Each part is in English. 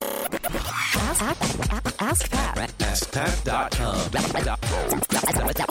Ask, ask, ask Pat. AskPat.com.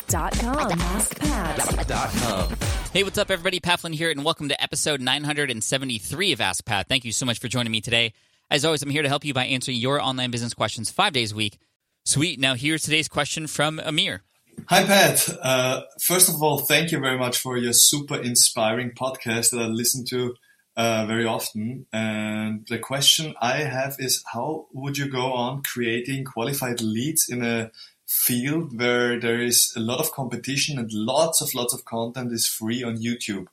Dot com. AskPat. Hey, what's up, everybody? Pat Flynn here, and welcome to episode 973 of Ask Pat. Thank you so much for joining me today. As always, I'm here to help you by answering your online business questions five days a week. Sweet. Now, here's today's question from Amir. Hi, Pat. Uh, first of all, thank you very much for your super inspiring podcast that I listen to uh, very often. And the question I have is how would you go on creating qualified leads in a field where there is a lot of competition and lots of lots of content is free on YouTube?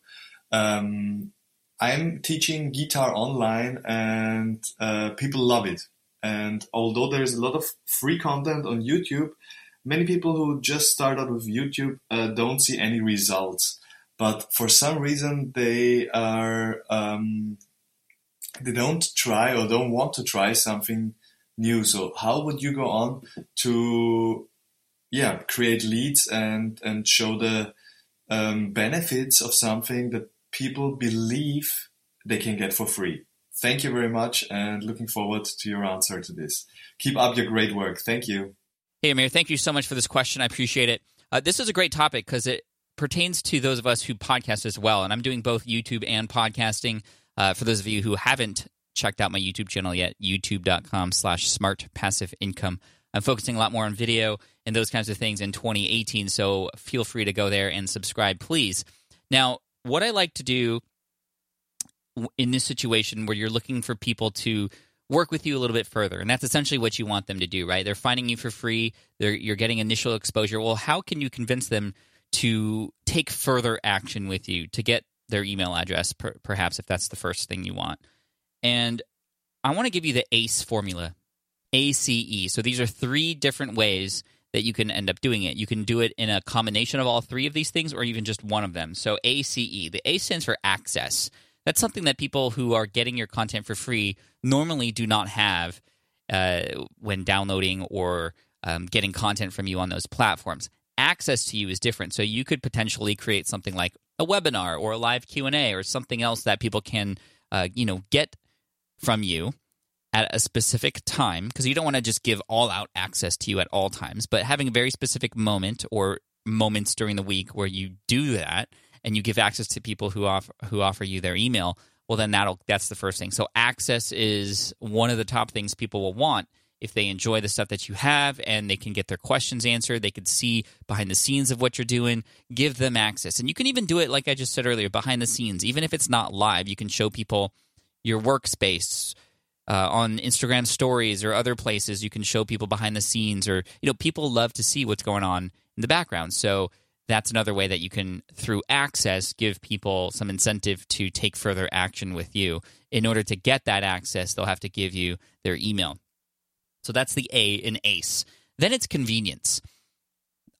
Um, I'm teaching guitar online and uh, people love it. And although there's a lot of free content on YouTube, many people who just start out with YouTube uh, don't see any results. But for some reason, they are um, they don't try or don't want to try something new. So how would you go on to yeah create leads and and show the um, benefits of something that people believe they can get for free? Thank you very much and looking forward to your answer to this. Keep up your great work. Thank you. Hey, Amir, thank you so much for this question. I appreciate it. Uh, this is a great topic because it pertains to those of us who podcast as well. And I'm doing both YouTube and podcasting. Uh, for those of you who haven't checked out my YouTube channel yet, youtube.com slash smart passive income. I'm focusing a lot more on video and those kinds of things in 2018. So feel free to go there and subscribe, please. Now, what I like to do in this situation where you're looking for people to work with you a little bit further. And that's essentially what you want them to do, right? They're finding you for free. You're getting initial exposure. Well, how can you convince them to take further action with you to get their email address, per, perhaps if that's the first thing you want? And I want to give you the ACE formula, ACE. So these are three different ways that you can end up doing it. You can do it in a combination of all three of these things or even just one of them. So ACE. The A stands for access that's something that people who are getting your content for free normally do not have uh, when downloading or um, getting content from you on those platforms. Access to you is different, so you could potentially create something like a webinar or a live Q and A or something else that people can, uh, you know, get from you at a specific time because you don't want to just give all out access to you at all times, but having a very specific moment or moments during the week where you do that and you give access to people who offer who offer you their email, well then that'll that's the first thing. So access is one of the top things people will want if they enjoy the stuff that you have and they can get their questions answered, they can see behind the scenes of what you're doing, give them access. And you can even do it like I just said earlier, behind the scenes. Even if it's not live, you can show people your workspace, uh, on Instagram stories or other places. You can show people behind the scenes, or you know, people love to see what's going on in the background. So that's another way that you can, through access, give people some incentive to take further action with you. In order to get that access, they'll have to give you their email. So that's the A in ACE. Then it's convenience.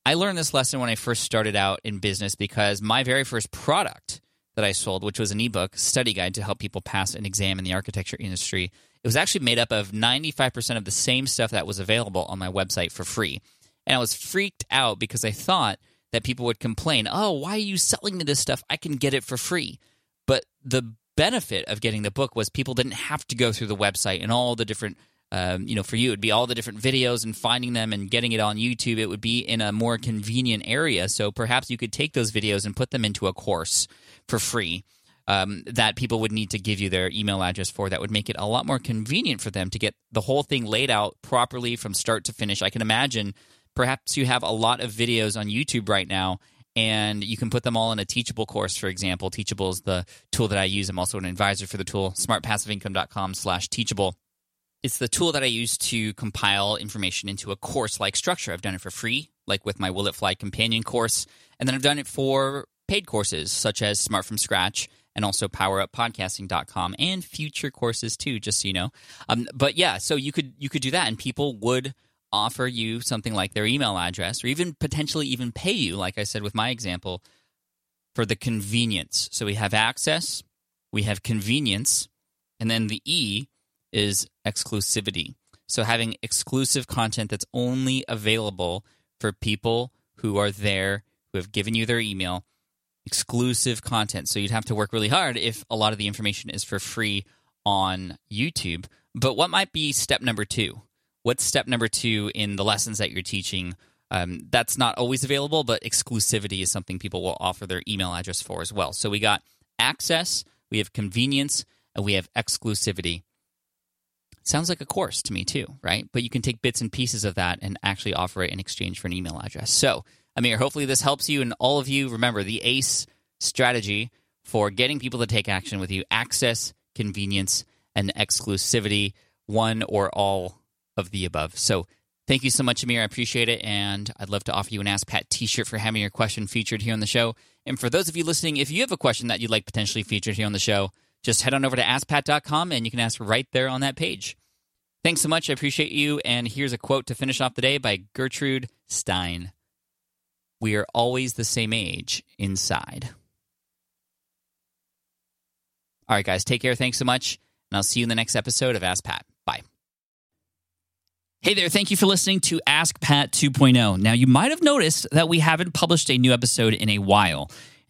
I learned this lesson when I first started out in business because my very first product that I sold, which was an ebook study guide to help people pass an exam in the architecture industry, it was actually made up of 95% of the same stuff that was available on my website for free. And I was freaked out because I thought – that people would complain, oh, why are you selling me this stuff? I can get it for free. But the benefit of getting the book was people didn't have to go through the website and all the different um, you know, for you, it'd be all the different videos and finding them and getting it on YouTube. It would be in a more convenient area. So perhaps you could take those videos and put them into a course for free um, that people would need to give you their email address for. That would make it a lot more convenient for them to get the whole thing laid out properly from start to finish. I can imagine Perhaps you have a lot of videos on YouTube right now and you can put them all in a teachable course for example teachable is the tool that i use i'm also an advisor for the tool smartpassiveincome.com slash teachable it's the tool that i use to compile information into a course like structure i've done it for free like with my will it fly companion course and then i've done it for paid courses such as smart from scratch and also poweruppodcasting.com and future courses too just so you know um, but yeah so you could you could do that and people would offer you something like their email address or even potentially even pay you, like I said with my example, for the convenience. So we have access, we have convenience, and then the E is exclusivity. So having exclusive content that's only available for people who are there, who have given you their email, exclusive content. So you'd have to work really hard if a lot of the information is for free on YouTube But what might be step number two? What's step number two in the lessons that you're teaching? Um, that's not always available, but exclusivity is something people will offer their email address for as well. So we got access, we have convenience, and we have exclusivity. Sounds like a course to me too, right? But you can take bits and pieces of that and actually offer it in exchange for an email address. So, Amir, hopefully this helps you and all of you. Remember the ACE strategy for getting people to take action with you access, convenience, and exclusivity, one or all of the above. So, thank you so much, Amir. I appreciate it. And I'd love to offer you an Ask Pat t shirt for having your question featured here on the show. And for those of you listening, if you have a question that you'd like potentially featured here on the show, just head on over to askpat.com and you can ask right there on that page. Thanks so much. I appreciate you. And here's a quote to finish off the day by Gertrude Stein We are always the same age inside. All right, guys, take care. Thanks so much. And I'll see you in the next episode of Ask Pat. Bye. Hey there, thank you for listening to Ask Pat 2.0. Now, you might have noticed that we haven't published a new episode in a while.